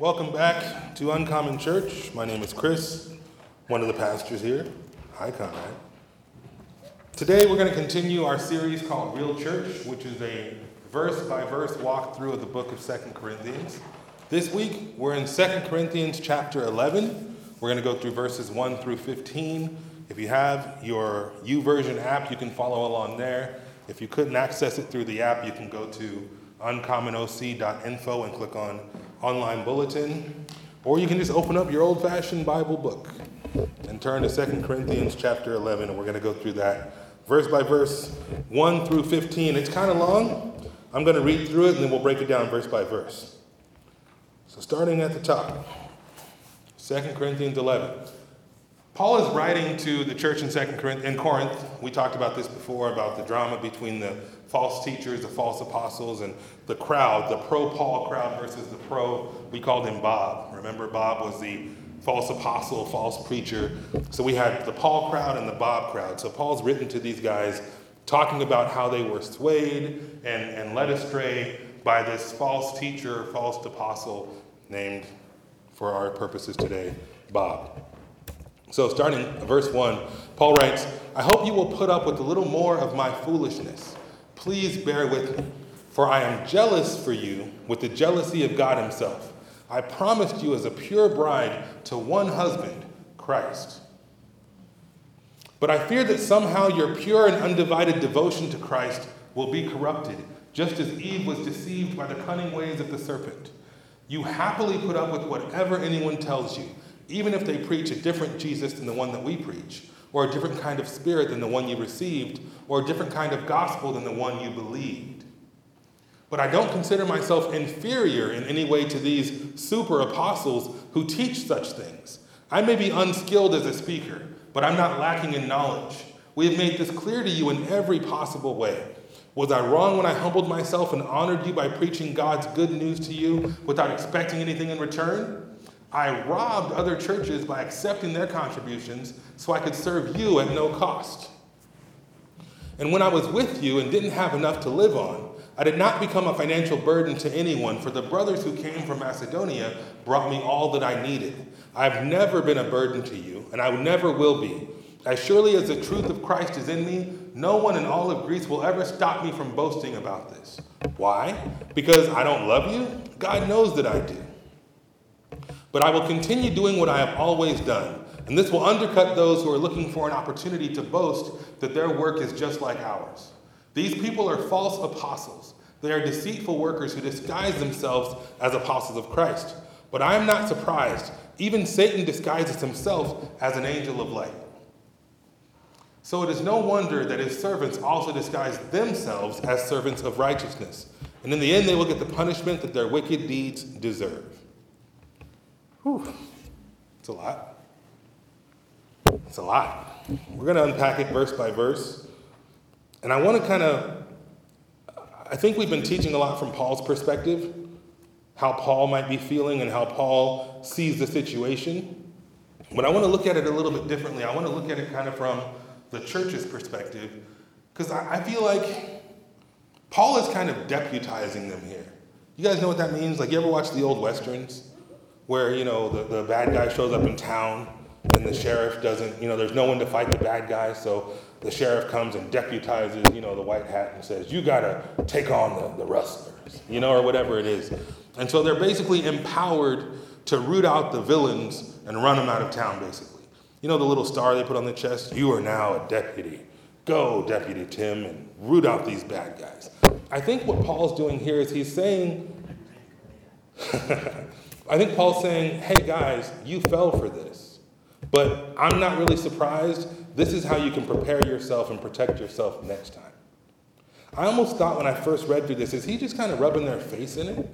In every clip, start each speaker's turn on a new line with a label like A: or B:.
A: Welcome back to Uncommon Church. My name is Chris, one of the pastors here. Hi, Conrad. Today we're going to continue our series called Real Church, which is a verse by verse walkthrough of the book of Second Corinthians. This week we're in Second Corinthians chapter 11. We're going to go through verses 1 through 15. If you have your YouVersion app, you can follow along there. If you couldn't access it through the app, you can go to uncommonoc.info and click on online bulletin. Or you can just open up your old fashioned Bible book and turn to 2 Corinthians chapter 11, and we're going to go through that verse by verse, 1 through 15. It's kind of long. I'm going to read through it and then we'll break it down verse by verse. So, starting at the top, 2 Corinthians 11. Paul is writing to the church in Second Corinth, in Corinth. We talked about this before about the drama between the false teachers, the false apostles, and the crowd, the pro Paul crowd versus the pro, we called him Bob. Remember, Bob was the false apostle, false preacher. So we had the Paul crowd and the Bob crowd. So Paul's written to these guys talking about how they were swayed and, and led astray by this false teacher, false apostle named, for our purposes today, Bob. So, starting verse 1, Paul writes, I hope you will put up with a little more of my foolishness. Please bear with me, for I am jealous for you with the jealousy of God Himself. I promised you as a pure bride to one husband, Christ. But I fear that somehow your pure and undivided devotion to Christ will be corrupted, just as Eve was deceived by the cunning ways of the serpent. You happily put up with whatever anyone tells you even if they preach a different Jesus than the one that we preach, or a different kind of spirit than the one you received, or a different kind of gospel than the one you believed. But I don't consider myself inferior in any way to these super apostles who teach such things. I may be unskilled as a speaker, but I'm not lacking in knowledge. We have made this clear to you in every possible way. Was I wrong when I humbled myself and honored you by preaching God's good news to you without expecting anything in return? I robbed other churches by accepting their contributions so I could serve you at no cost. And when I was with you and didn't have enough to live on, I did not become a financial burden to anyone, for the brothers who came from Macedonia brought me all that I needed. I've never been a burden to you, and I never will be. As surely as the truth of Christ is in me, no one in all of Greece will ever stop me from boasting about this. Why? Because I don't love you? God knows that I do. But I will continue doing what I have always done. And this will undercut those who are looking for an opportunity to boast that their work is just like ours. These people are false apostles. They are deceitful workers who disguise themselves as apostles of Christ. But I am not surprised. Even Satan disguises himself as an angel of light. So it is no wonder that his servants also disguise themselves as servants of righteousness. And in the end, they will get the punishment that their wicked deeds deserve. Whew, it's a lot. It's a lot. We're going to unpack it verse by verse. And I want to kind of, I think we've been teaching a lot from Paul's perspective, how Paul might be feeling and how Paul sees the situation. But I want to look at it a little bit differently. I want to look at it kind of from the church's perspective, because I, I feel like Paul is kind of deputizing them here. You guys know what that means? Like, you ever watch the old westerns? Where you know the, the bad guy shows up in town and the sheriff doesn't you know there's no one to fight the bad guy. So the sheriff comes and deputizes you know the white hat and says you got to take on the, the rustlers you know or whatever it is. And so they're basically empowered to root out the villains and run them out of town basically. You know the little star they put on the chest? You are now a deputy. Go deputy tim and root out these bad guys. I think what paul's doing here is he's saying I think Paul's saying, hey guys, you fell for this. But I'm not really surprised. This is how you can prepare yourself and protect yourself next time. I almost thought when I first read through this, is he just kind of rubbing their face in it?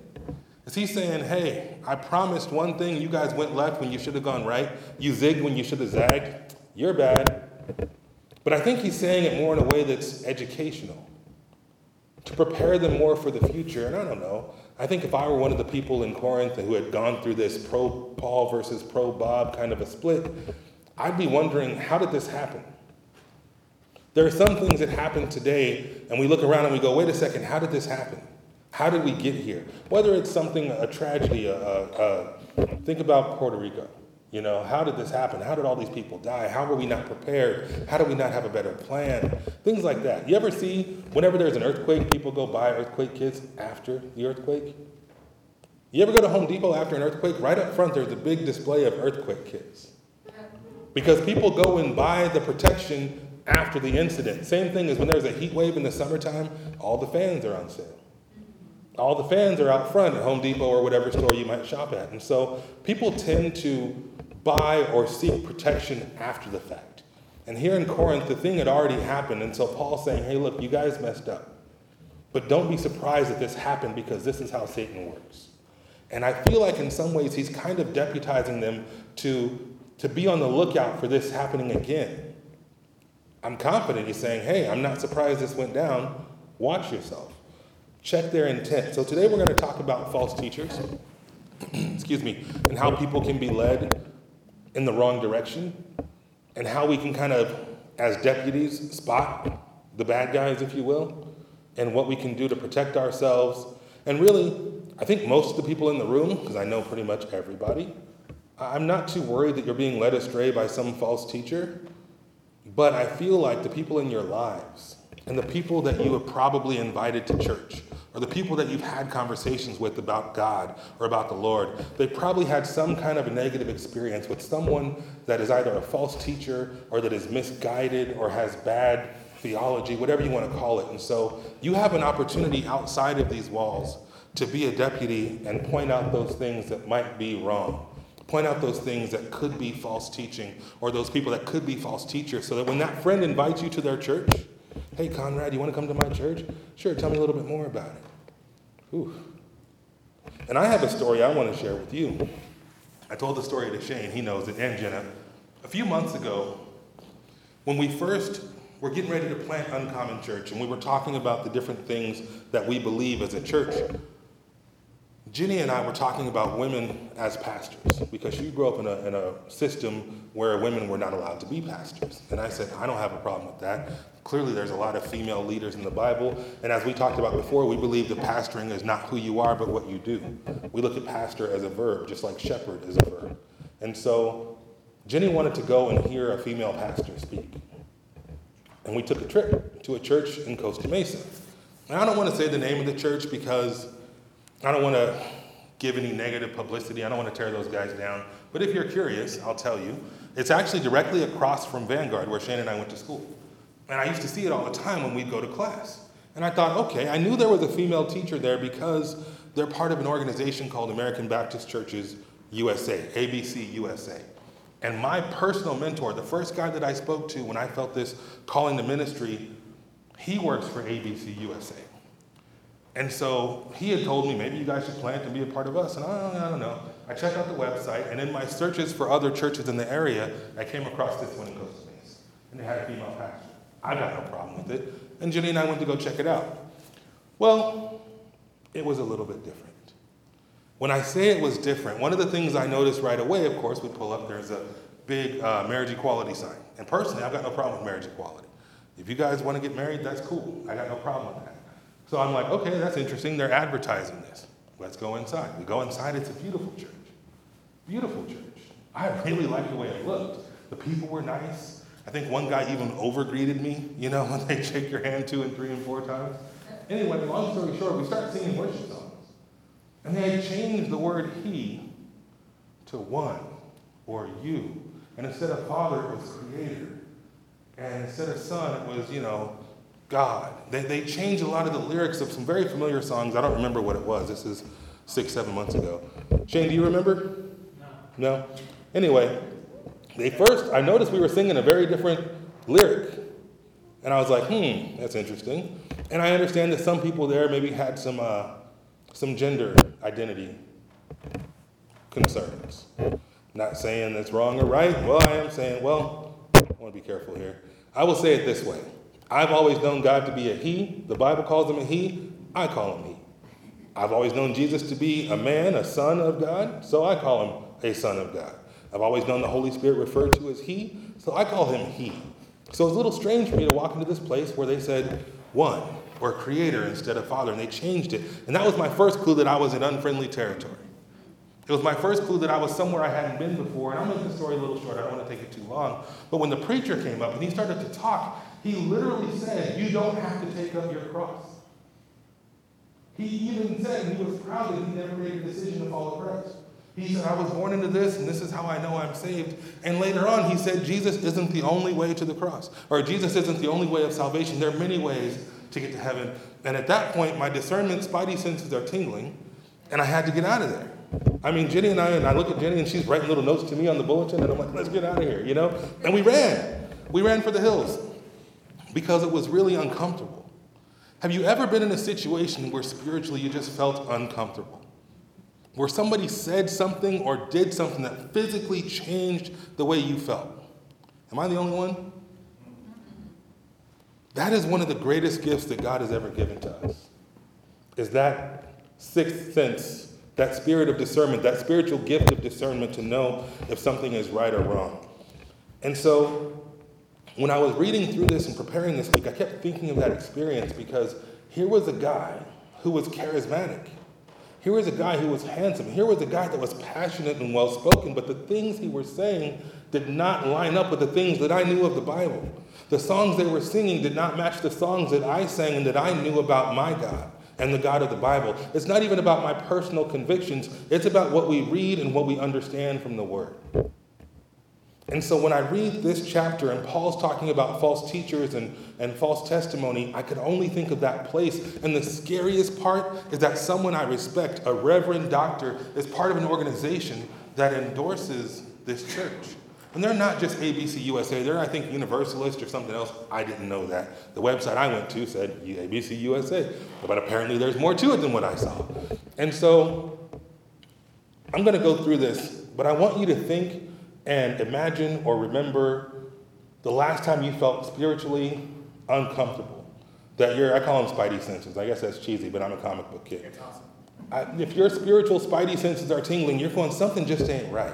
A: Is he saying, hey, I promised one thing, you guys went left when you should have gone right, you zigged when you should have zagged, you're bad. But I think he's saying it more in a way that's educational, to prepare them more for the future. And I don't know, I think if I were one of the people in Corinth who had gone through this pro Paul versus pro Bob kind of a split, I'd be wondering how did this happen? There are some things that happen today, and we look around and we go, wait a second, how did this happen? How did we get here? Whether it's something, a tragedy, a, a, a, think about Puerto Rico. You know, how did this happen? How did all these people die? How were we not prepared? How do we not have a better plan? Things like that. You ever see, whenever there's an earthquake, people go buy earthquake kits after the earthquake? You ever go to Home Depot after an earthquake? Right up front, there's a big display of earthquake kits. Because people go and buy the protection after the incident. Same thing as when there's a heat wave in the summertime, all the fans are on sale. All the fans are out front at Home Depot or whatever store you might shop at. And so people tend to buy or seek protection after the fact. And here in Corinth, the thing had already happened. And so Paul's saying, hey, look, you guys messed up. But don't be surprised that this happened because this is how Satan works. And I feel like in some ways he's kind of deputizing them to, to be on the lookout for this happening again. I'm confident he's saying, hey, I'm not surprised this went down. Watch yourself. Check their intent. So today we're going to talk about false teachers, excuse me, and how people can be led in the wrong direction, and how we can kind of, as deputies, spot the bad guys, if you will, and what we can do to protect ourselves. And really, I think most of the people in the room, because I know pretty much everybody, I'm not too worried that you're being led astray by some false teacher, but I feel like the people in your lives and the people that you have probably invited to church or the people that you've had conversations with about God or about the Lord, they probably had some kind of a negative experience with someone that is either a false teacher or that is misguided or has bad theology, whatever you want to call it. And so you have an opportunity outside of these walls to be a deputy and point out those things that might be wrong. Point out those things that could be false teaching or those people that could be false teachers so that when that friend invites you to their church, hey, Conrad, you want to come to my church? Sure, tell me a little bit more about it. Ooh. And I have a story I want to share with you. I told the story to Shane, he knows it, and Jenna. A few months ago, when we first were getting ready to plant Uncommon Church, and we were talking about the different things that we believe as a church, Jenny and I were talking about women as pastors because she grew up in a, in a system where women were not allowed to be pastors. And I said, I don't have a problem with that. Clearly, there's a lot of female leaders in the Bible. And as we talked about before, we believe that pastoring is not who you are, but what you do. We look at pastor as a verb, just like shepherd is a verb. And so Jenny wanted to go and hear a female pastor speak. And we took a trip to a church in Costa Mesa. And I don't want to say the name of the church because I don't want to give any negative publicity. I don't want to tear those guys down. But if you're curious, I'll tell you. It's actually directly across from Vanguard, where Shane and I went to school. And I used to see it all the time when we'd go to class. And I thought, okay, I knew there was a female teacher there because they're part of an organization called American Baptist Churches USA, ABC USA. And my personal mentor, the first guy that I spoke to when I felt this calling to ministry, he works for ABC USA. And so he had told me, maybe you guys should plant and be a part of us. And I don't, I don't know. I checked out the website, and in my searches for other churches in the area, I came across this one in Costa Mesa. And they had a female pastor. I got no problem with it. And Jenny and I went to go check it out. Well, it was a little bit different. When I say it was different, one of the things I noticed right away, of course, we pull up, there's a big uh, marriage equality sign. And personally, I've got no problem with marriage equality. If you guys want to get married, that's cool. I got no problem with that. So I'm like, okay, that's interesting. They're advertising this. Let's go inside. We go inside. It's a beautiful church. Beautiful church. I really liked the way it looked. The people were nice. I think one guy even over greeted me, you know, when they shake your hand two and three and four times. Anyway, long story short, we start singing worship songs. And they had changed the word he to one or you. And instead of father, it was creator. And instead of son, it was, you know, God. They, they changed a lot of the lyrics of some very familiar songs. I don't remember what it was. This is six, seven months ago. Shane, do you remember? No. No? Anyway, they first, I noticed we were singing a very different lyric. And I was like, hmm, that's interesting. And I understand that some people there maybe had some, uh, some gender identity concerns. Not saying that's wrong or right. Well, I am saying, well, I want to be careful here. I will say it this way I've always known God to be a He. The Bible calls him a He. I call him He. I've always known Jesus to be a man, a son of God, so I call him a son of God. I've always known the Holy Spirit referred to as He, so I call him He. So it's a little strange for me to walk into this place where they said one or creator instead of father, and they changed it. And that was my first clue that I was in unfriendly territory. It was my first clue that I was somewhere I hadn't been before. And I'll make the story a little short, I don't want to take it too long. But when the preacher came up and he started to talk, he literally said, You don't have to take up your cross. He even said he was proud that he never made a decision to follow Christ. He said, I was born into this, and this is how I know I'm saved. And later on, he said, Jesus isn't the only way to the cross, or Jesus isn't the only way of salvation. There are many ways to get to heaven. And at that point, my discernment, spidey senses are tingling, and I had to get out of there. I mean, Jenny and I, and I look at Jenny, and she's writing little notes to me on the bulletin, and I'm like, let's get out of here, you know? And we ran. We ran for the hills because it was really uncomfortable. Have you ever been in a situation where spiritually you just felt uncomfortable? Where somebody said something or did something that physically changed the way you felt? Am I the only one? That is one of the greatest gifts that God has ever given to us. Is that sixth sense, that spirit of discernment, that spiritual gift of discernment to know if something is right or wrong. And so when I was reading through this and preparing this week, I kept thinking of that experience because here was a guy who was charismatic. Here was a guy who was handsome. Here was a guy that was passionate and well spoken, but the things he was saying did not line up with the things that I knew of the Bible. The songs they were singing did not match the songs that I sang and that I knew about my God and the God of the Bible. It's not even about my personal convictions, it's about what we read and what we understand from the Word. And so when I read this chapter and Paul's talking about false teachers and, and false testimony, I could only think of that place. And the scariest part is that someone I respect, a reverend doctor, is part of an organization that endorses this church. And they're not just ABC USA, they're, I think, Universalist or something else. I didn't know that. The website I went to said ABC USA, but apparently there's more to it than what I saw. And so I'm going to go through this, but I want you to think and imagine or remember the last time you felt spiritually uncomfortable. That you're, I call them spidey senses. I guess that's cheesy, but I'm a comic book kid. Awesome. I, if your spiritual spidey senses are tingling, you're going, something just ain't right.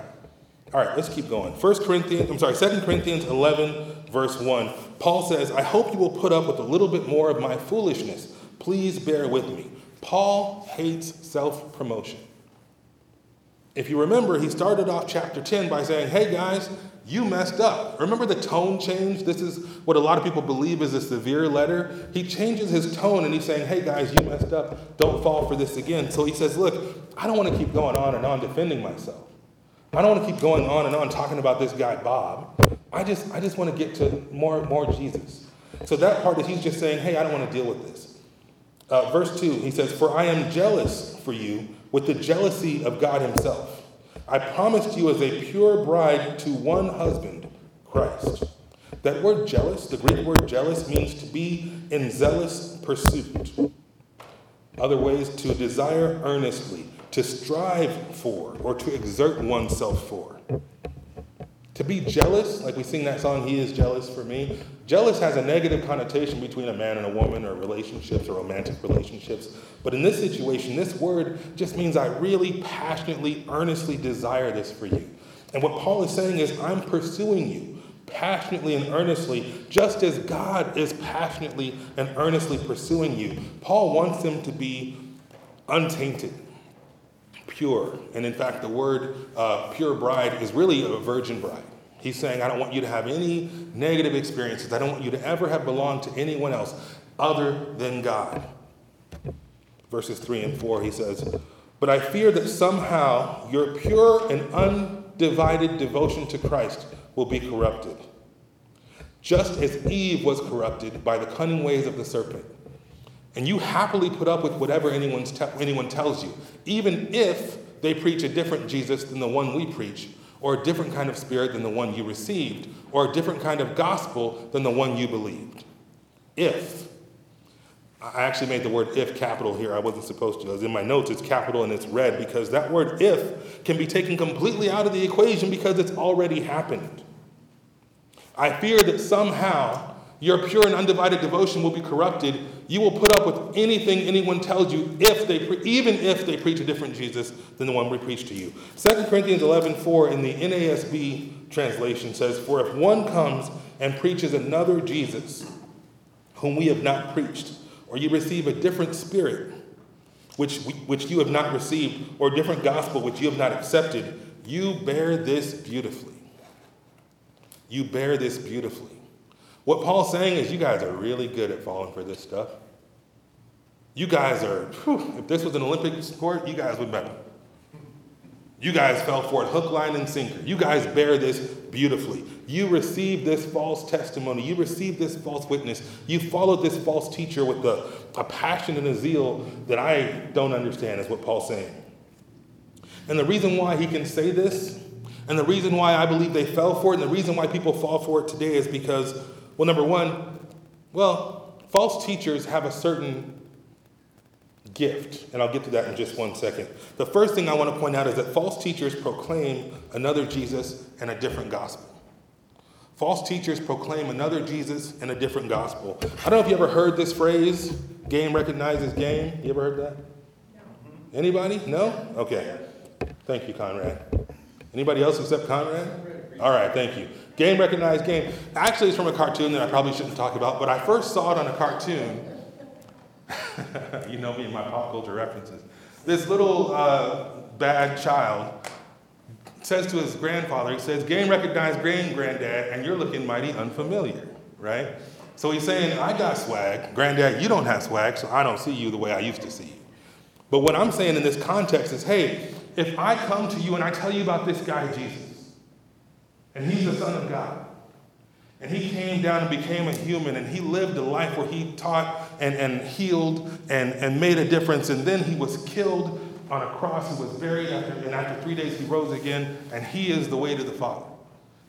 A: All right, let's keep going. 1 Corinthians, I'm sorry, 2 Corinthians 11, verse 1. Paul says, I hope you will put up with a little bit more of my foolishness. Please bear with me. Paul hates self promotion. If you remember, he started off chapter 10 by saying, Hey guys, you messed up. Remember the tone change? This is what a lot of people believe is a severe letter. He changes his tone and he's saying, Hey guys, you messed up. Don't fall for this again. So he says, Look, I don't want to keep going on and on defending myself. I don't want to keep going on and on talking about this guy, Bob. I just, I just want to get to more, more Jesus. So that part is he's just saying, Hey, I don't want to deal with this. Uh, verse 2, he says, For I am jealous for you with the jealousy of God Himself. I promised you as a pure bride to one husband, Christ. That word jealous, the Greek word jealous, means to be in zealous pursuit. Other ways, to desire earnestly, to strive for, or to exert oneself for. To be jealous, like we sing that song, He is jealous for me, jealous has a negative connotation between a man and a woman, or relationships, or romantic relationships. But in this situation, this word just means I really passionately, earnestly desire this for you. And what Paul is saying is, I'm pursuing you passionately and earnestly, just as God is passionately and earnestly pursuing you. Paul wants them to be untainted pure. And in fact, the word uh, pure bride is really a virgin bride. He's saying, I don't want you to have any negative experiences. I don't want you to ever have belonged to anyone else other than God. Verses 3 and 4, he says, But I fear that somehow your pure and undivided devotion to Christ will be corrupted, just as Eve was corrupted by the cunning ways of the serpent. And you happily put up with whatever anyone's te- anyone tells you, even if they preach a different Jesus than the one we preach, or a different kind of spirit than the one you received, or a different kind of gospel than the one you believed. If. I actually made the word if capital here. I wasn't supposed to. As in my notes, it's capital and it's red because that word if can be taken completely out of the equation because it's already happened. I fear that somehow your pure and undivided devotion will be corrupted. You will put up with anything anyone tells you, if they pre- even if they preach a different Jesus than the one we preach to you. 2 Corinthians 11 4 in the NASB translation says, For if one comes and preaches another Jesus, whom we have not preached, or you receive a different spirit, which, which you have not received, or a different gospel, which you have not accepted, you bear this beautifully. You bear this beautifully. What Paul's saying is, you guys are really good at falling for this stuff. You guys are, whew, if this was an Olympic sport, you guys would medal. You guys fell for it hook, line, and sinker. You guys bear this beautifully. You receive this false testimony. You receive this false witness. You followed this false teacher with a, a passion and a zeal that I don't understand, is what Paul's saying. And the reason why he can say this, and the reason why I believe they fell for it, and the reason why people fall for it today is because, well, number one, well, false teachers have a certain gift, and I'll get to that in just one second. The first thing I want to point out is that false teachers proclaim another Jesus and a different gospel. False teachers proclaim another Jesus and a different gospel. I don't know if you ever heard this phrase, game recognizes game. You ever heard that? No. Anybody? No? Okay. Thank you, Conrad. Anybody else except Conrad? All right, thank you. Game recognized game. Actually, it's from a cartoon that I probably shouldn't talk about, but I first saw it on a cartoon you know me and my pop culture references. This little uh, bad child says to his grandfather, he says, Game recognized game, granddad, and you're looking mighty unfamiliar, right? So he's saying, I got swag. Granddad, you don't have swag, so I don't see you the way I used to see you. But what I'm saying in this context is, hey, if I come to you and I tell you about this guy, Jesus, and he's the Son of God, and he came down and became a human, and he lived a life where he taught and, and healed and, and made a difference. And then he was killed on a cross. He was buried, after, and after three days, he rose again. And he is the way to the Father.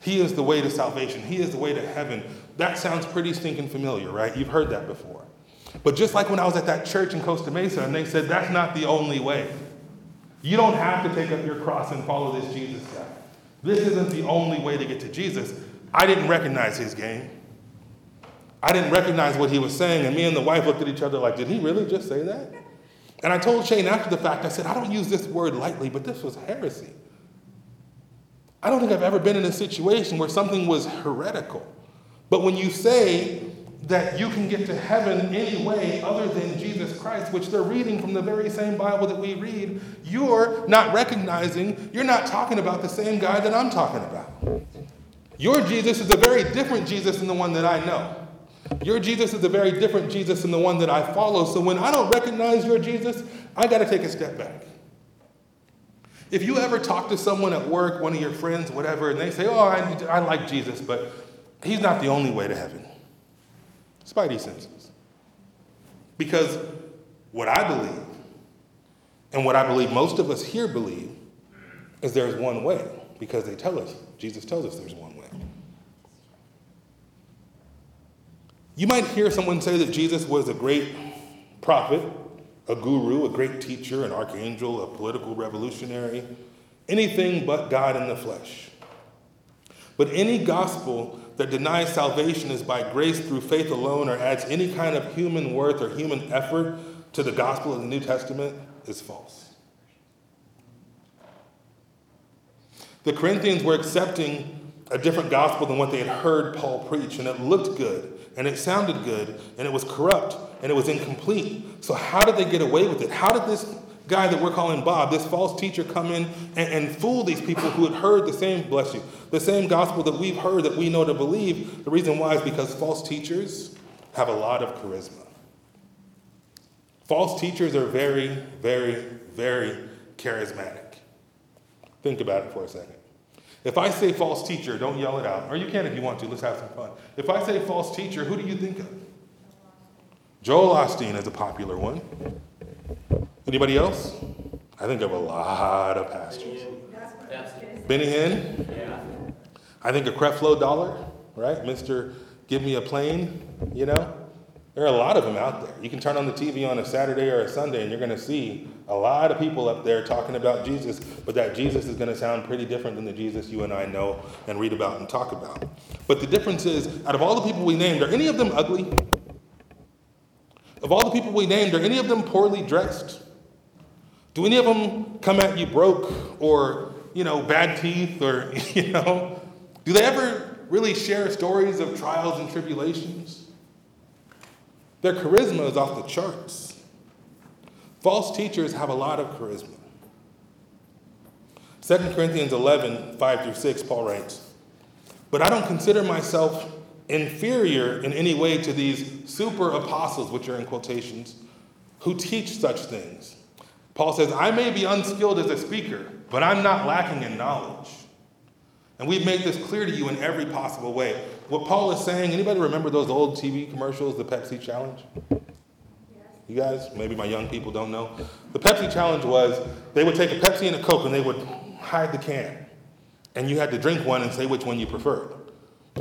A: He is the way to salvation. He is the way to heaven. That sounds pretty stinking familiar, right? You've heard that before. But just like when I was at that church in Costa Mesa, and they said, that's not the only way. You don't have to take up your cross and follow this Jesus guy. This isn't the only way to get to Jesus. I didn't recognize his game. I didn't recognize what he was saying, and me and the wife looked at each other like, did he really just say that? And I told Shane after the fact, I said, I don't use this word lightly, but this was heresy. I don't think I've ever been in a situation where something was heretical. But when you say that you can get to heaven any way other than Jesus Christ, which they're reading from the very same Bible that we read, you're not recognizing, you're not talking about the same guy that I'm talking about. Your Jesus is a very different Jesus than the one that I know. Your Jesus is a very different Jesus than the one that I follow. So when I don't recognize your Jesus, I got to take a step back. If you ever talk to someone at work, one of your friends, whatever, and they say, Oh, I, I like Jesus, but he's not the only way to heaven. Spidey senses. Because what I believe, and what I believe most of us here believe, is there's one way, because they tell us, Jesus tells us there's one way. You might hear someone say that Jesus was a great prophet, a guru, a great teacher, an archangel, a political revolutionary, anything but God in the flesh. But any gospel that denies salvation is by grace through faith alone or adds any kind of human worth or human effort to the gospel of the New Testament is false. The Corinthians were accepting a different gospel than what they had heard Paul preach, and it looked good and it sounded good, and it was corrupt, and it was incomplete. So, how did they get away with it? How did this guy that we're calling Bob, this false teacher, come in and, and, fool these people who had heard the same, bless you, the same gospel that we've heard that we know to believe? The reason why is because false teachers have a lot of charisma. False teachers are very, very, very charismatic. Think about it for a second. If I say false teacher, don't yell it out. Or you can if you want to. Let's have some fun. If I say false teacher, who do you think of? Joel Osteen is a popular one. Anybody else? I think of a lot of pastors. Benny Hinn? Yeah. I think of Creflo Dollar, right? Mr. Give Me a Plane, you know? There are a lot of them out there. You can turn on the TV on a Saturday or a Sunday and you're going to see a lot of people up there talking about Jesus, but that Jesus is going to sound pretty different than the Jesus you and I know and read about and talk about. But the difference is, out of all the people we named, are any of them ugly? Of all the people we named, are any of them poorly dressed? Do any of them come at you broke or, you know, bad teeth or, you know? Do they ever really share stories of trials and tribulations? Their charisma is off the charts. False teachers have a lot of charisma. 2 Corinthians 11, 5 through 6, Paul writes, But I don't consider myself inferior in any way to these super apostles, which are in quotations, who teach such things. Paul says, I may be unskilled as a speaker, but I'm not lacking in knowledge. And we've made this clear to you in every possible way. What Paul is saying, anybody remember those old TV commercials, the Pepsi Challenge? You guys, maybe my young people don't know. The Pepsi Challenge was they would take a Pepsi and a Coke and they would hide the can. And you had to drink one and say which one you preferred.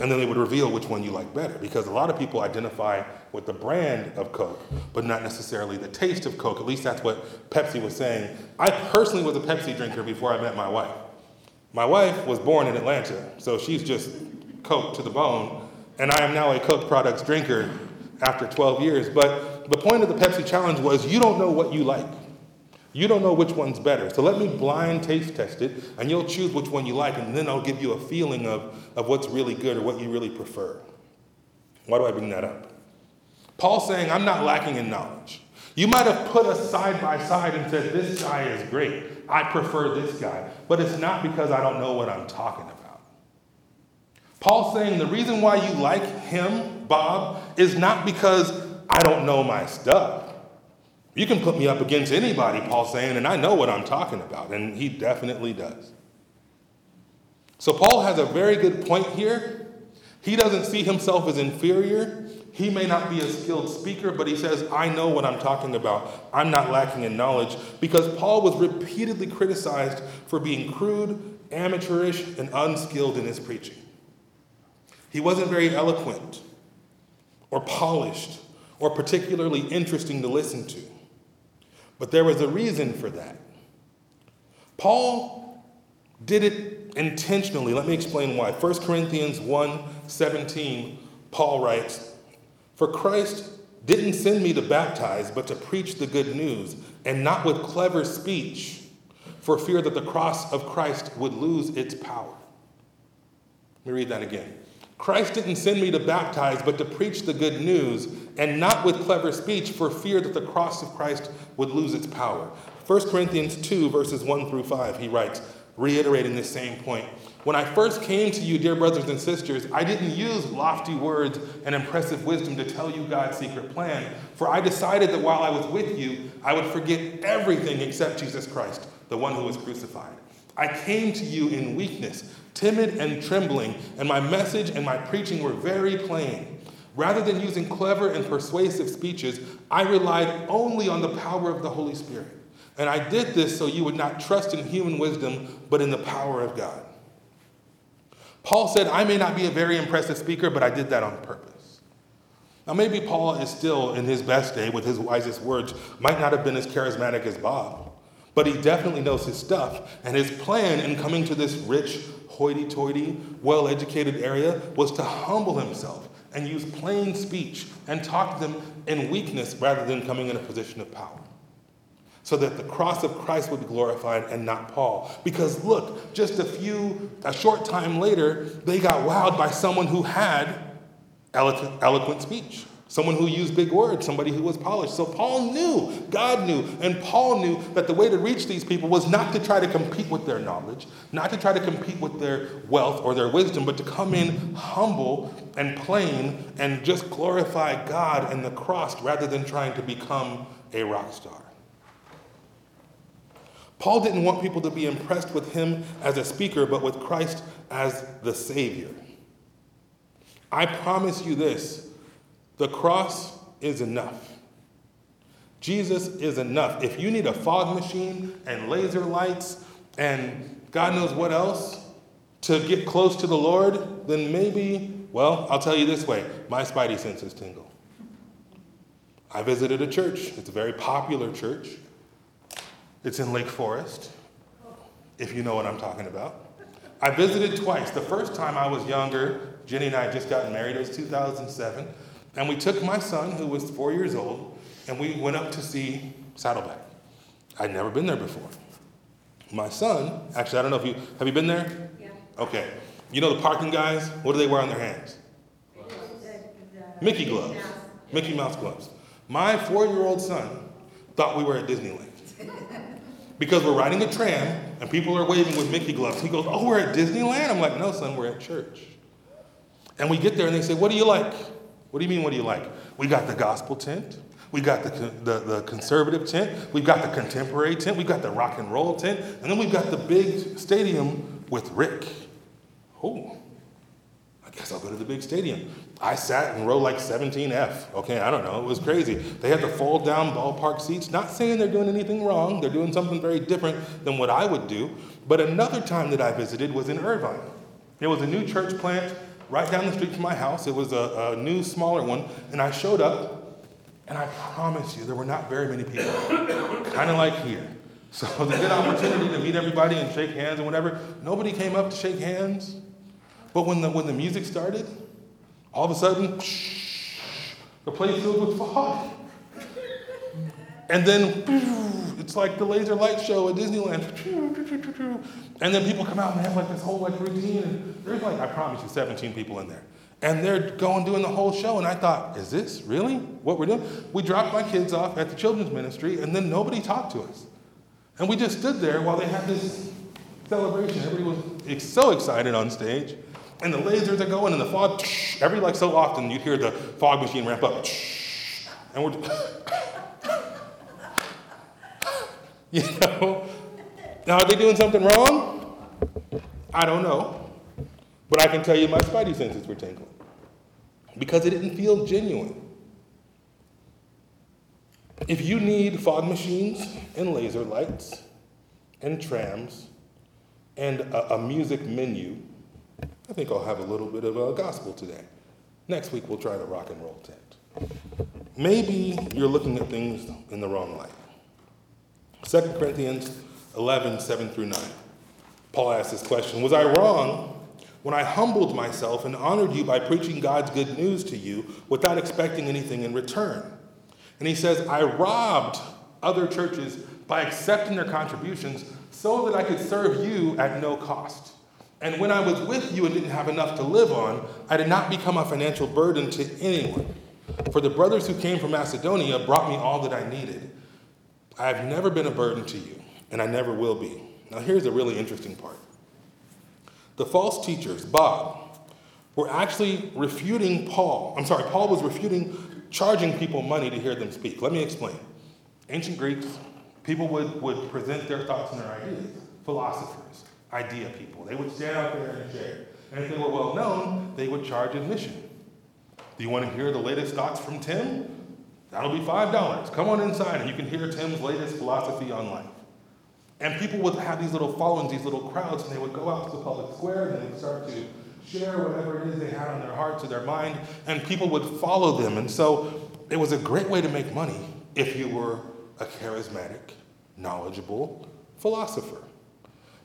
A: And then they would reveal which one you like better because a lot of people identify with the brand of Coke, but not necessarily the taste of Coke. At least that's what Pepsi was saying. I personally was a Pepsi drinker before I met my wife. My wife was born in Atlanta, so she's just Coke to the bone, and I am now a Coke products drinker after 12 years. But the point of the Pepsi challenge was you don't know what you like. You don't know which one's better. So let me blind taste test it, and you'll choose which one you like, and then I'll give you a feeling of, of what's really good or what you really prefer. Why do I bring that up? Paul's saying, I'm not lacking in knowledge. You might have put us side by side and said, This guy is great. I prefer this guy. But it's not because I don't know what I'm talking about. Paul's saying the reason why you like him, Bob, is not because I don't know my stuff. You can put me up against anybody, Paul's saying, and I know what I'm talking about, and he definitely does. So Paul has a very good point here. He doesn't see himself as inferior. He may not be a skilled speaker, but he says, I know what I'm talking about. I'm not lacking in knowledge because Paul was repeatedly criticized for being crude, amateurish, and unskilled in his preaching. He wasn't very eloquent or polished or particularly interesting to listen to. But there was a reason for that. Paul did it intentionally. Let me explain why. 1 Corinthians 1 17, Paul writes, For Christ didn't send me to baptize, but to preach the good news, and not with clever speech, for fear that the cross of Christ would lose its power. Let me read that again. Christ didn't send me to baptize, but to preach the good news, and not with clever speech, for fear that the cross of Christ would lose its power. 1 Corinthians 2, verses 1 through 5, he writes, reiterating this same point. When I first came to you, dear brothers and sisters, I didn't use lofty words and impressive wisdom to tell you God's secret plan, for I decided that while I was with you, I would forget everything except Jesus Christ, the one who was crucified. I came to you in weakness timid and trembling, and my message and my preaching were very plain. Rather than using clever and persuasive speeches, I relied only on the power of the Holy Spirit. And I did this so you would not trust in human wisdom, but in the power of God. Paul said, I may not be a very impressive speaker, but I did that on purpose. Now, maybe Paul is still in his best day with his wisest words, might not have been as charismatic as Bob, but he definitely knows his stuff. And his plan in coming to this rich, hoity toity, well educated area was to humble himself and use plain speech and talk to them in weakness rather than coming in a position of power. So that the cross of Christ would be glorified and not Paul. Because look, just a few, a short time later, they got wowed by someone who had eloquent, speech. Someone who used big words, somebody who was polished. So Paul knew, God knew, and Paul knew that the way to reach these people was not to try to compete with their knowledge, not to try to compete with their wealth or their wisdom, but to come in humble and plain and just glorify God and the cross rather than trying to become a rock star. Paul didn't want people to be impressed with him as a speaker, but with Christ as the Savior. I promise you this the cross is enough. Jesus is enough. If you need a fog machine and laser lights and God knows what else to get close to the Lord, then maybe, well, I'll tell you this way my spidey senses tingle. I visited a church, it's a very popular church. It's in Lake Forest, if you know what I'm talking about. I visited twice. The first time I was younger, Jenny and I had just gotten married, it was 2007. And we took my son, who was four years old, and we went up to see Saddleback. I'd never been there before. My son, actually, I don't know if you have you been there?
B: Yeah.
A: Okay. You know the parking guys? What do they wear on their hands? Mickey gloves. Mickey Mouse gloves. My four year old son thought we were at Disneyland. Because we're riding a tram and people are waving with Mickey gloves. He goes, Oh, we're at Disneyland? I'm like, No, son, we're at church. And we get there and they say, What do you like? What do you mean, what do you like? We got the gospel tent. We got the, the, the, conservative tent. We've got the contemporary tent. We've got the rock and roll tent. And then we've got the big stadium with Rick. Oh, I guess I'll go to the big stadium. I sat in row like 17F. Okay, I don't know. It was crazy. They had the fold down ballpark seats. Not saying they're doing anything wrong, they're doing something very different than what I would do. But another time that I visited was in Irvine. There was a new church plant right down the street from my house. It was a, a new, smaller one. And I showed up, and I promise you, there were not very many people, kind of like here. So it was a good opportunity to meet everybody and shake hands and whatever. Nobody came up to shake hands. But when the, when the music started, all of a sudden, the place filled with fog. And then it's like the laser light show at Disneyland. And then people come out and they have like this whole like routine. And there's like, I promise you, 17 people in there. And they're going doing the whole show. And I thought, is this really what we're doing? We dropped my kids off at the children's ministry, and then nobody talked to us. And we just stood there while they had this celebration. Everybody was so excited on stage and the lasers are going and the fog, every like so often you'd hear the fog machine ramp up. And we're, you know, now are they doing something wrong? I don't know. But I can tell you my spidey senses were tingling because it didn't feel genuine. If you need fog machines and laser lights and trams and a, a music menu, I think I'll have a little bit of a gospel today. Next week, we'll try the rock and roll tent. Maybe you're looking at things in the wrong light. 2 Corinthians 11, 7 through 9. Paul asks this question Was I wrong when I humbled myself and honored you by preaching God's good news to you without expecting anything in return? And he says, I robbed other churches by accepting their contributions so that I could serve you at no cost. And when I was with you and didn't have enough to live on, I did not become a financial burden to anyone. For the brothers who came from Macedonia brought me all that I needed. I have never been a burden to you, and I never will be. Now, here's a really interesting part. The false teachers, Bob, were actually refuting Paul. I'm sorry, Paul was refuting charging people money to hear them speak. Let me explain. Ancient Greeks, people would, would present their thoughts and their ideas, philosophers idea people. They would stand out there and share. And if they were well known, they would charge admission. Do you want to hear the latest thoughts from Tim? That'll be $5. Come on inside and you can hear Tim's latest philosophy on life. And people would have these little followings, these little crowds, and they would go out to the public square and they would start to share whatever it is they had on their hearts or their mind, and people would follow them. And so it was a great way to make money if you were a charismatic, knowledgeable philosopher.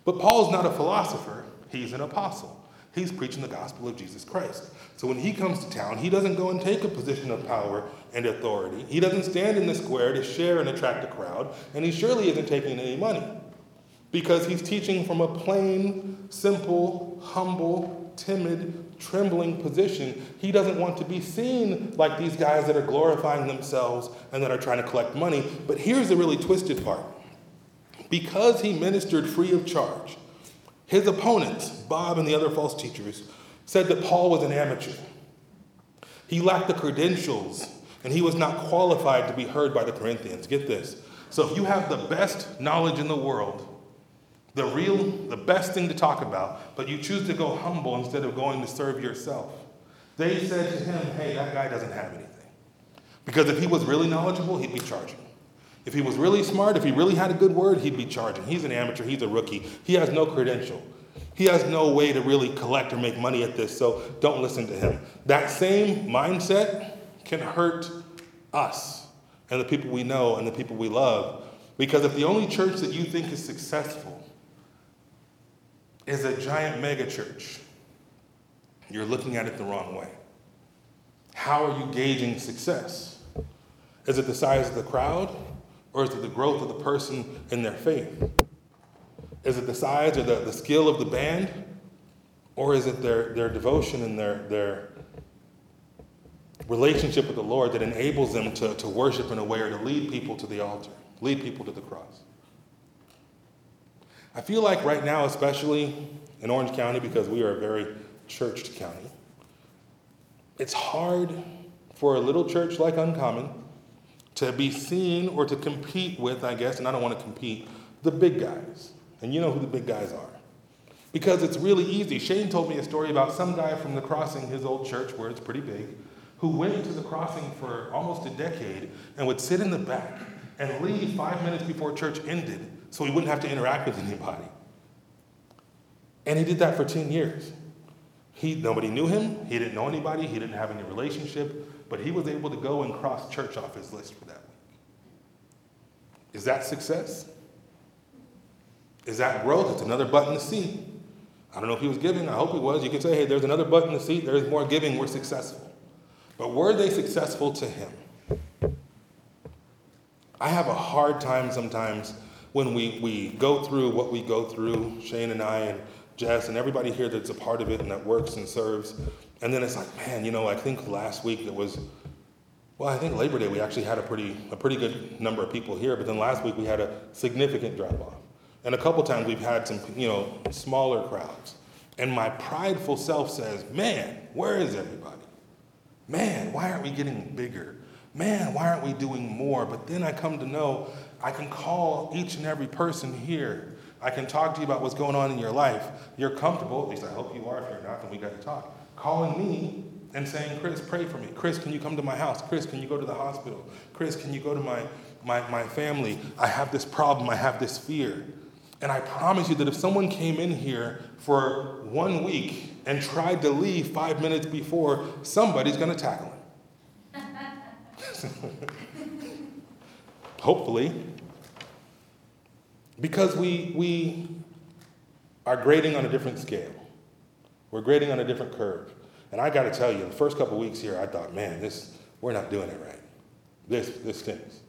A: But Paul's not a philosopher, he's an apostle. He's preaching the gospel of Jesus Christ. So when he comes to town, he doesn't go and take a position of power and authority. He doesn't stand in the square to share and attract a crowd, and he surely isn't taking any money because he's teaching from a plain, simple, humble, timid, trembling position. He doesn't want to be seen like these guys that are glorifying themselves and that are trying to collect money. But here's the really twisted part because he ministered free of charge, his opponents, Bob and the other false teachers, said that Paul was an amateur. He lacked the credentials and he was not qualified to be heard by the Corinthians. Get this. So if you have the best knowledge in the world, the real, the best thing to talk about, but you choose to go humble instead of going to serve yourself, they said to him, hey, that guy doesn't have anything. Because if he was really knowledgeable, he'd be charging. If he was really smart, if he really had a good word, he'd be charging. He's an amateur, he's a rookie. He has no credential. He has no way to really collect or make money at this, so don't listen to him. That same mindset can hurt us and the people we know and the people we love. Because if the only church that you think is successful is a giant mega church, you're looking at it the wrong way. How are you gauging success? Is it the size of the crowd? Or is it the growth of the person in their faith? Is it the size or the, the skill of the band? Or is it their, their devotion and their, their relationship with the Lord that enables them to, to worship in a way or to lead people to the altar, lead people to the cross. I feel like right now, especially in Orange County, because we are a very churched county, it's hard for a little church like Uncommon to be seen or to compete with, I guess, and I don't want to compete, the big guys. And you know who the big guys are. Because it's really easy. Shane told me a story about some guy from the crossing, his old church, where it's pretty big, who went to the crossing for almost a decade and would sit in the back and leave five minutes before church ended so he wouldn't have to interact with anybody. And he did that for 10 years. He, nobody knew him, he didn't know anybody, he didn't have any relationship, but he was able to go and cross church off his list for that week. Is that success? Is that growth? It's another button to see. I don't know if he was giving, I hope he was. You could say, hey, there's another button to see, there's more giving, we're successful. But were they successful to him? I have a hard time sometimes when we, we go through what we go through, Shane and I and Jess and everybody here that's a part of it and that works and serves. And then it's like, man, you know, I think last week it was, well, I think Labor Day we actually had a pretty, a pretty good number of people here, but then last week we had a significant drop off. And a couple times we've had some, you know, smaller crowds. And my prideful self says, man, where is everybody? Man, why aren't we getting bigger? Man, why aren't we doing more? But then I come to know I can call each and every person here. I can talk to you about what's going on in your life. You're comfortable, at least I hope you are. If you're not, then we got to talk. Calling me and saying, Chris, pray for me. Chris, can you come to my house? Chris, can you go to the hospital? Chris, can you go to my, my, my family? I have this problem. I have this fear. And I promise you that if someone came in here for one week and tried to leave five minutes before, somebody's going to tackle him. Hopefully. Because we, we are grading on a different scale. We're grading on a different curve. And I got to tell you, the first couple weeks here, I thought, man, this, we're not doing it right. This, this stinks.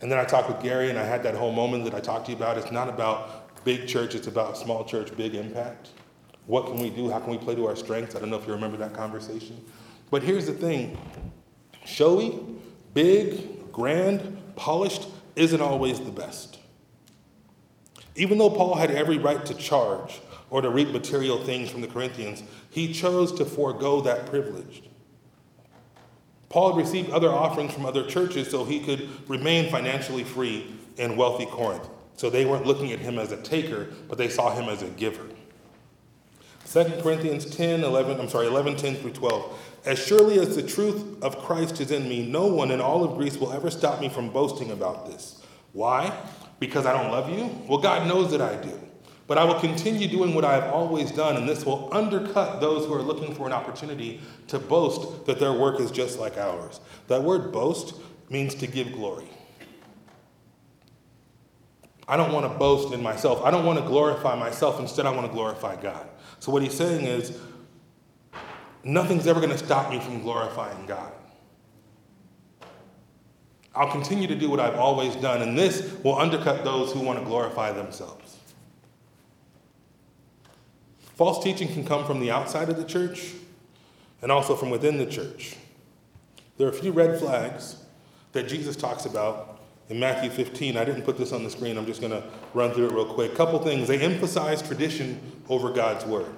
A: And then I talked with Gary, and I had that whole moment that I talked to you about. It's not about big church, it's about small church, big impact. What can we do? How can we play to our strengths? I don't know if you remember that conversation. But here's the thing showy, big, grand, polished isn't always the best. Even though Paul had every right to charge or to reap material things from the Corinthians, he chose to forego that privilege. Paul had received other offerings from other churches so he could remain financially free in wealthy Corinth. So they weren't looking at him as a taker, but they saw him as a giver. 2 Corinthians 10, 11, I'm sorry, 11, 10 through 12. As surely as the truth of Christ is in me, no one in all of Greece will ever stop me from boasting about this. Why? Because I don't love you? Well, God knows that I do. But I will continue doing what I have always done, and this will undercut those who are looking for an opportunity to boast that their work is just like ours. That word boast means to give glory. I don't want to boast in myself. I don't want to glorify myself. Instead, I want to glorify God. So, what he's saying is, nothing's ever going to stop me from glorifying God. I'll continue to do what I've always done, and this will undercut those who want to glorify themselves. False teaching can come from the outside of the church and also from within the church. There are a few red flags that Jesus talks about in Matthew 15. I didn't put this on the screen, I'm just going to run through it real quick. Couple things. They emphasize tradition over God's word.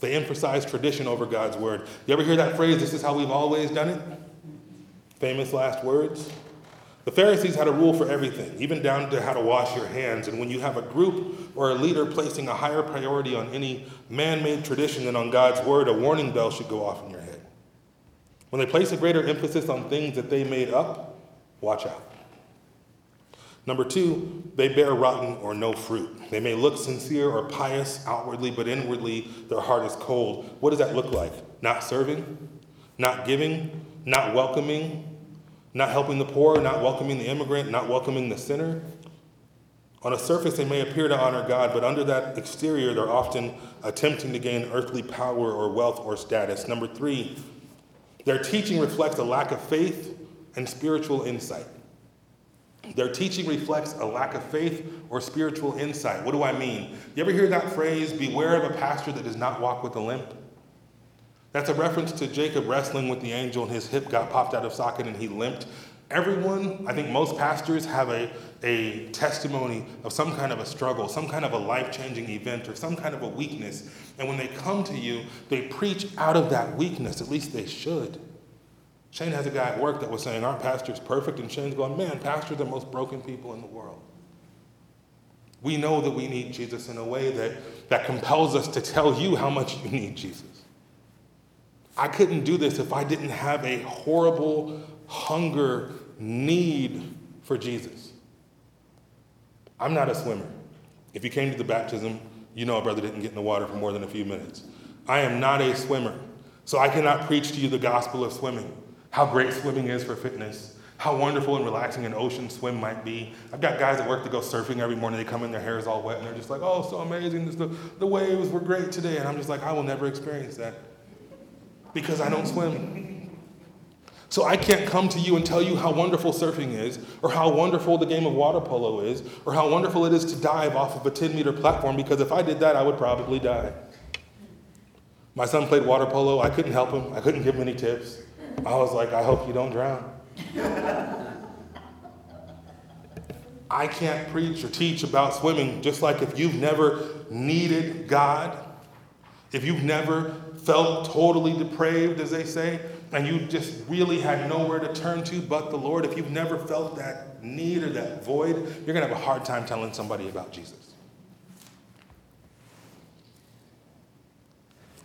A: They emphasize tradition over God's word. You ever hear that phrase, this is how we've always done it? Famous last words. The Pharisees had a rule for everything, even down to how to wash your hands. And when you have a group or a leader placing a higher priority on any man made tradition than on God's word, a warning bell should go off in your head. When they place a greater emphasis on things that they made up, watch out. Number two, they bear rotten or no fruit. They may look sincere or pious outwardly, but inwardly their heart is cold. What does that look like? Not serving, not giving, not welcoming, not helping the poor, not welcoming the immigrant, not welcoming the sinner. On a surface, they may appear to honor God, but under that exterior, they're often attempting to gain earthly power or wealth or status. Number three, their teaching reflects a lack of faith and spiritual insight. Their teaching reflects a lack of faith or spiritual insight. What do I mean? You ever hear that phrase, beware of a pastor that does not walk with a limp? That's a reference to Jacob wrestling with the angel and his hip got popped out of socket and he limped. Everyone, I think most pastors have a, a testimony of some kind of a struggle, some kind of a life changing event, or some kind of a weakness. And when they come to you, they preach out of that weakness. At least they should. Shane has a guy at work that was saying, Aren't pastors perfect? And Shane's going, Man, pastors are the most broken people in the world. We know that we need Jesus in a way that, that compels us to tell you how much you need Jesus. I couldn't do this if I didn't have a horrible hunger, need for Jesus. I'm not a swimmer. If you came to the baptism, you know a brother didn't get in the water for more than a few minutes. I am not a swimmer, so I cannot preach to you the gospel of swimming, how great swimming is for fitness, how wonderful and relaxing an ocean swim might be. I've got guys at work that go surfing every morning. They come in, their hair is all wet, and they're just like, oh, so amazing. The, the waves were great today. And I'm just like, I will never experience that because I don't swim. So I can't come to you and tell you how wonderful surfing is, or how wonderful the game of water polo is, or how wonderful it is to dive off of a 10 meter platform, because if I did that, I would probably die. My son played water polo. I couldn't help him, I couldn't give him any tips. I was like, I hope you don't drown. I can't preach or teach about swimming, just like if you've never needed God, if you've never felt totally depraved, as they say, and you just really had nowhere to turn to but the Lord, if you've never felt that need or that void, you're going to have a hard time telling somebody about Jesus.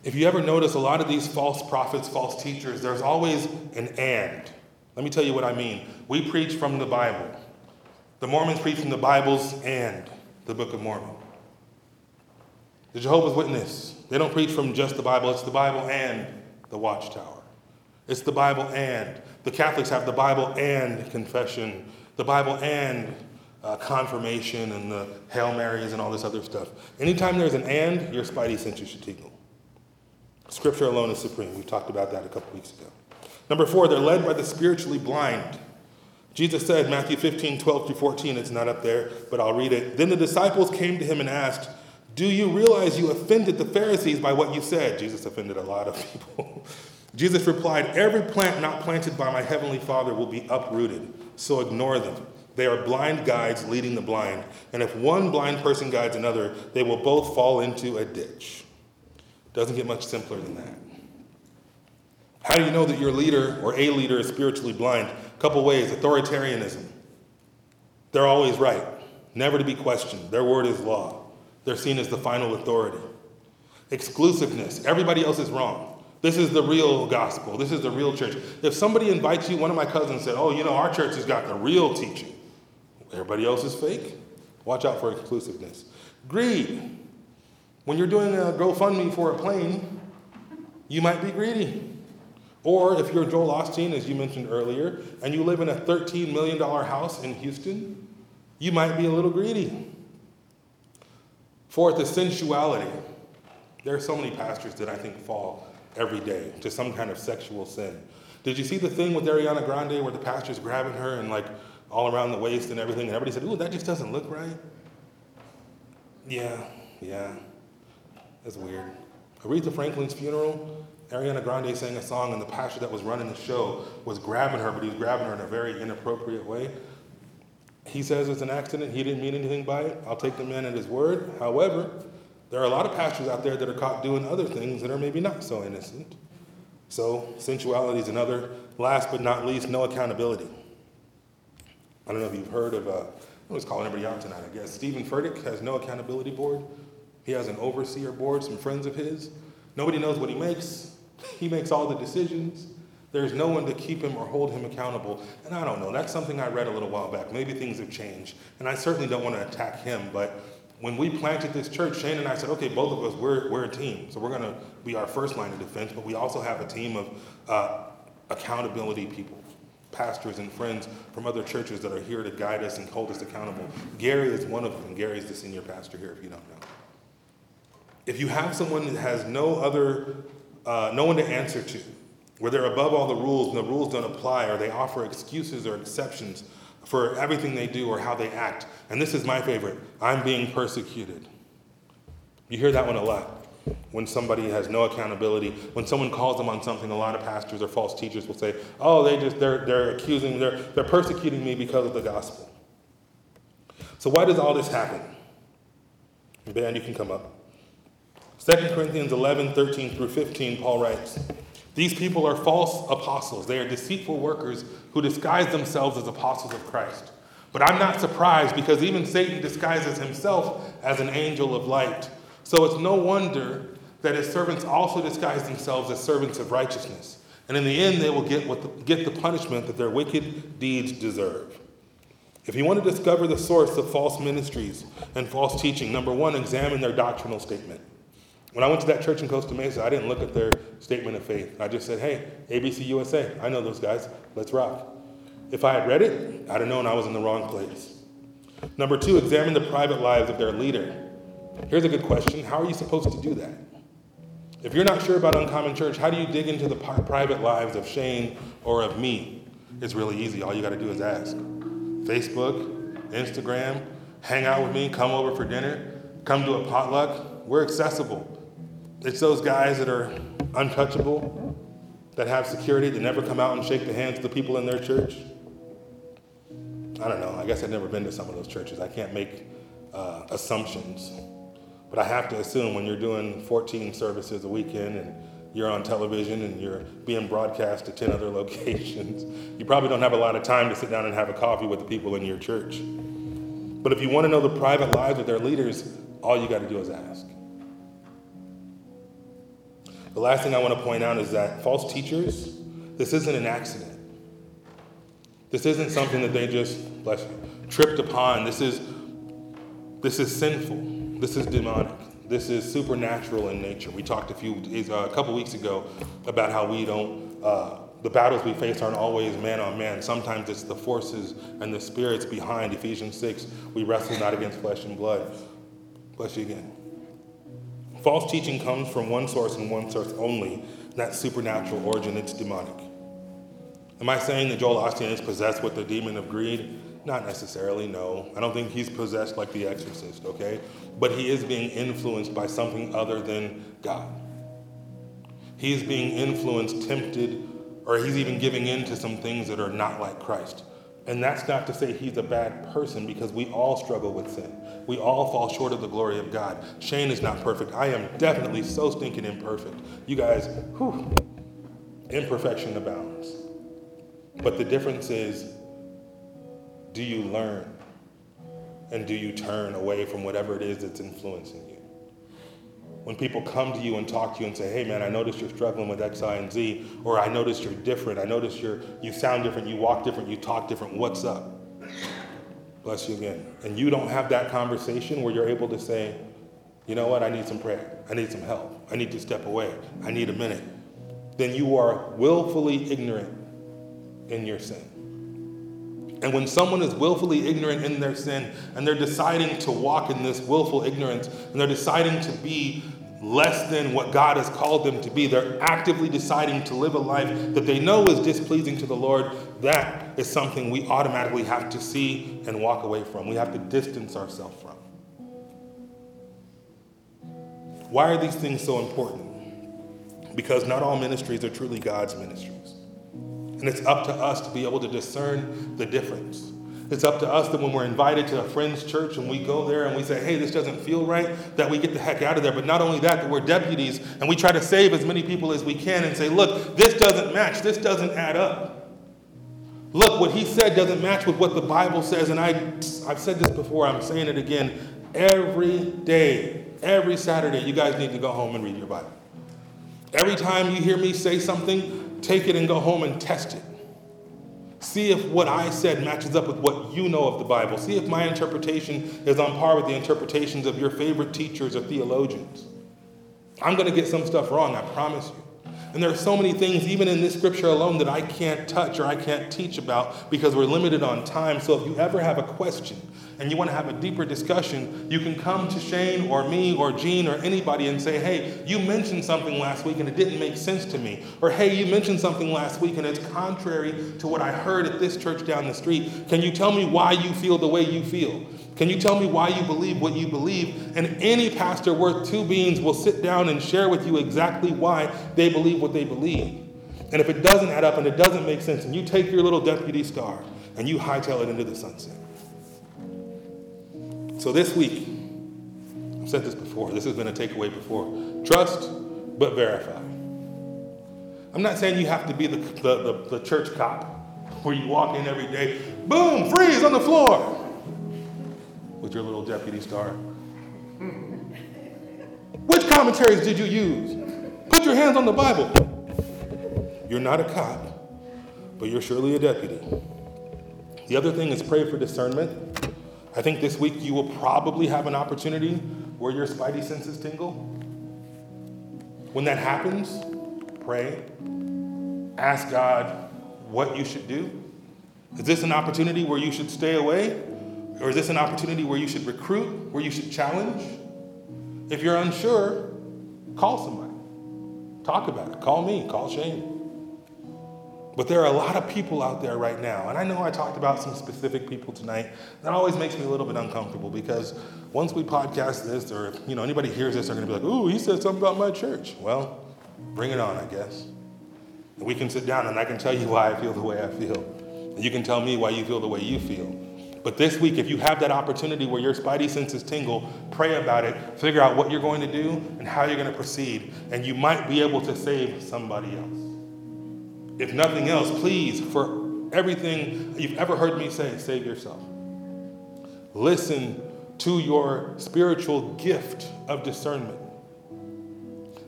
A: If you ever notice a lot of these false prophets, false teachers, there's always an and. Let me tell you what I mean. We preach from the Bible. The Mormons preach from the Bibles and the Book of Mormon. The Jehovah's Witness, they don't preach from just the Bible, it's the Bible and the Watchtower. It's the Bible and. The Catholics have the Bible and confession, the Bible and uh, confirmation, and the Hail Marys and all this other stuff. Anytime there's an and, your spidey senses should tingle. Scripture alone is supreme. We talked about that a couple weeks ago. Number four, they're led by the spiritually blind. Jesus said, Matthew 15, 12 through 14, it's not up there, but I'll read it. Then the disciples came to him and asked, Do you realize you offended the Pharisees by what you said? Jesus offended a lot of people. Jesus replied, Every plant not planted by my heavenly Father will be uprooted, so ignore them. They are blind guides leading the blind, and if one blind person guides another, they will both fall into a ditch. Doesn't get much simpler than that. How do you know that your leader or a leader is spiritually blind? A couple ways authoritarianism. They're always right, never to be questioned. Their word is law. They're seen as the final authority. Exclusiveness. Everybody else is wrong. This is the real gospel. This is the real church. If somebody invites you, one of my cousins said, Oh, you know, our church has got the real teaching. Everybody else is fake. Watch out for exclusiveness. Greed. When you're doing a GoFundMe for a plane, you might be greedy. Or if you're Joel Osteen, as you mentioned earlier, and you live in a $13 million house in Houston, you might be a little greedy. Fourth is sensuality. There are so many pastors that I think fall every day to some kind of sexual sin. Did you see the thing with Ariana Grande where the pastor's grabbing her and like all around the waist and everything, and everybody said, Ooh, that just doesn't look right? Yeah, yeah. That's weird. Aretha Franklin's funeral, Ariana Grande sang a song, and the pastor that was running the show was grabbing her, but he was grabbing her in a very inappropriate way. He says it's an accident. He didn't mean anything by it. I'll take the man at his word. However, there are a lot of pastors out there that are caught doing other things that are maybe not so innocent. So, sensuality is another. Last but not least, no accountability. I don't know if you've heard of, uh, I was calling everybody out tonight, I guess. Steven Furtick has no accountability board. He has an overseer board, some friends of his. Nobody knows what he makes. He makes all the decisions. There's no one to keep him or hold him accountable. And I don't know, that's something I read a little while back. Maybe things have changed. And I certainly don't want to attack him, but when we planted this church, Shane and I said, okay, both of us, we're, we're a team. So we're going to be our first line of defense, but we also have a team of uh, accountability people, pastors and friends from other churches that are here to guide us and hold us accountable. Gary is one of them, and Gary's the senior pastor here, if you don't know. If you have someone that has no other, uh, no one to answer to, where they're above all the rules and the rules don't apply, or they offer excuses or exceptions, for everything they do or how they act. And this is my favorite I'm being persecuted. You hear that one a lot. when somebody has no accountability. When someone calls them on something, a lot of pastors or false teachers will say, oh, they just, they're, they're accusing, they're, they're persecuting me because of the gospel. So why does all this happen? Band, you can come up. 2 Corinthians 11, 13 through 15, Paul writes, These people are false apostles. They are deceitful workers who disguise themselves as apostles of Christ. But I'm not surprised because even Satan disguises himself as an angel of light. So it's no wonder that his servants also disguise themselves as servants of righteousness. And in the end, they will get, the, get the punishment that their wicked deeds deserve. If you want to discover the source of false ministries and false teaching, number one, examine their doctrinal statement. When I went to that church in Costa Mesa, I didn't look at their statement of faith. I just said, hey, ABC USA, I know those guys, let's rock. If I had read it, I'd have known I was in the wrong place. Number two, examine the private lives of their leader. Here's a good question How are you supposed to do that? If you're not sure about Uncommon Church, how do you dig into the private lives of Shane or of me? It's really easy. All you got to do is ask. Facebook, Instagram, hang out with me, come over for dinner, come to a potluck. We're accessible. It's those guys that are untouchable, that have security, that never come out and shake the hands of the people in their church. I don't know. I guess I've never been to some of those churches. I can't make uh, assumptions. But I have to assume when you're doing 14 services a weekend and you're on television and you're being broadcast to 10 other locations, you probably don't have a lot of time to sit down and have a coffee with the people in your church. But if you want to know the private lives of their leaders, all you got to do is ask. The last thing I want to point out is that false teachers, this isn't an accident. This isn't something that they just, bless you, tripped upon. This is, this is sinful. This is demonic. This is supernatural in nature. We talked a few uh, a couple weeks ago about how we don't. Uh, the battles we face aren't always man on man. Sometimes it's the forces and the spirits behind Ephesians 6. We wrestle not against flesh and blood. Bless you again. False teaching comes from one source and one source only, that supernatural origin. It's demonic. Am I saying that Joel Osteen is possessed with the demon of greed? Not necessarily, no. I don't think he's possessed like the exorcist, okay? But he is being influenced by something other than God. He's being influenced, tempted, or he's even giving in to some things that are not like Christ. And that's not to say he's a bad person because we all struggle with sin. We all fall short of the glory of God. Shane is not perfect. I am definitely so stinking imperfect. You guys, whew, imperfection abounds. But the difference is do you learn? And do you turn away from whatever it is that's influencing you? When people come to you and talk to you and say, hey man, I noticed you're struggling with X, Y, and Z, or I noticed you're different, I noticed you're, you sound different, you walk different, you talk different, what's up? Bless you again. And you don't have that conversation where you're able to say, you know what, I need some prayer, I need some help, I need to step away, I need a minute. Then you are willfully ignorant in your sin. And when someone is willfully ignorant in their sin and they're deciding to walk in this willful ignorance and they're deciding to be less than what God has called them to be, they're actively deciding to live a life that they know is displeasing to the Lord, that is something we automatically have to see and walk away from. We have to distance ourselves from. Why are these things so important? Because not all ministries are truly God's ministries. And it's up to us to be able to discern the difference. It's up to us that when we're invited to a friend's church and we go there and we say, hey, this doesn't feel right, that we get the heck out of there. But not only that, that we're deputies and we try to save as many people as we can and say, look, this doesn't match, this doesn't add up. Look, what he said doesn't match with what the Bible says. And I, I've said this before, I'm saying it again. Every day, every Saturday, you guys need to go home and read your Bible. Every time you hear me say something, take it and go home and test it. See if what I said matches up with what you know of the Bible. See if my interpretation is on par with the interpretations of your favorite teachers or theologians. I'm going to get some stuff wrong, I promise you. And there are so many things, even in this scripture alone, that I can't touch or I can't teach about because we're limited on time. So if you ever have a question, and you want to have a deeper discussion, you can come to Shane or me or Gene or anybody and say, hey, you mentioned something last week and it didn't make sense to me. Or hey, you mentioned something last week and it's contrary to what I heard at this church down the street. Can you tell me why you feel the way you feel? Can you tell me why you believe what you believe? And any pastor worth two beans will sit down and share with you exactly why they believe what they believe. And if it doesn't add up and it doesn't make sense, and you take your little deputy star and you hightail it into the sunset. So this week, I've said this before, this has been a takeaway before. Trust, but verify. I'm not saying you have to be the, the, the, the church cop where you walk in every day, boom, freeze on the floor with your little deputy star. Which commentaries did you use? Put your hands on the Bible. You're not a cop, but you're surely a deputy. The other thing is pray for discernment. I think this week you will probably have an opportunity where your spidey senses tingle. When that happens, pray. Ask God what you should do. Is this an opportunity where you should stay away? Or is this an opportunity where you should recruit, where you should challenge? If you're unsure, call somebody. Talk about it. Call me, call Shane. But there are a lot of people out there right now, and I know I talked about some specific people tonight. That always makes me a little bit uncomfortable because once we podcast this, or if you know anybody hears this, they're going to be like, "Ooh, he said something about my church." Well, bring it on, I guess. And we can sit down, and I can tell you why I feel the way I feel, and you can tell me why you feel the way you feel. But this week, if you have that opportunity where your spidey senses tingle, pray about it, figure out what you're going to do and how you're going to proceed, and you might be able to save somebody else. If nothing else, please, for everything you've ever heard me say, save yourself. Listen to your spiritual gift of discernment.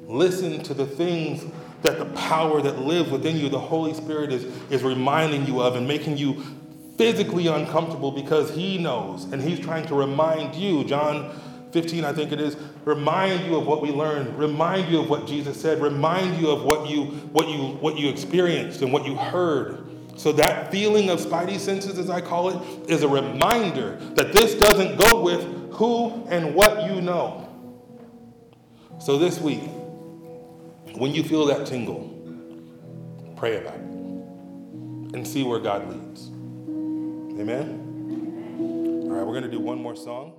A: Listen to the things that the power that lives within you, the Holy Spirit, is, is reminding you of and making you physically uncomfortable because He knows and He's trying to remind you. John 15, I think it is, remind you of what we learned, remind you of what Jesus said, remind you of what you, what you, what you experienced and what you heard. So that feeling of spidey senses, as I call it, is a reminder that this doesn't go with who and what you know. So this week, when you feel that tingle, pray about it and see where God leads. Amen? All right, we're going to do one more song.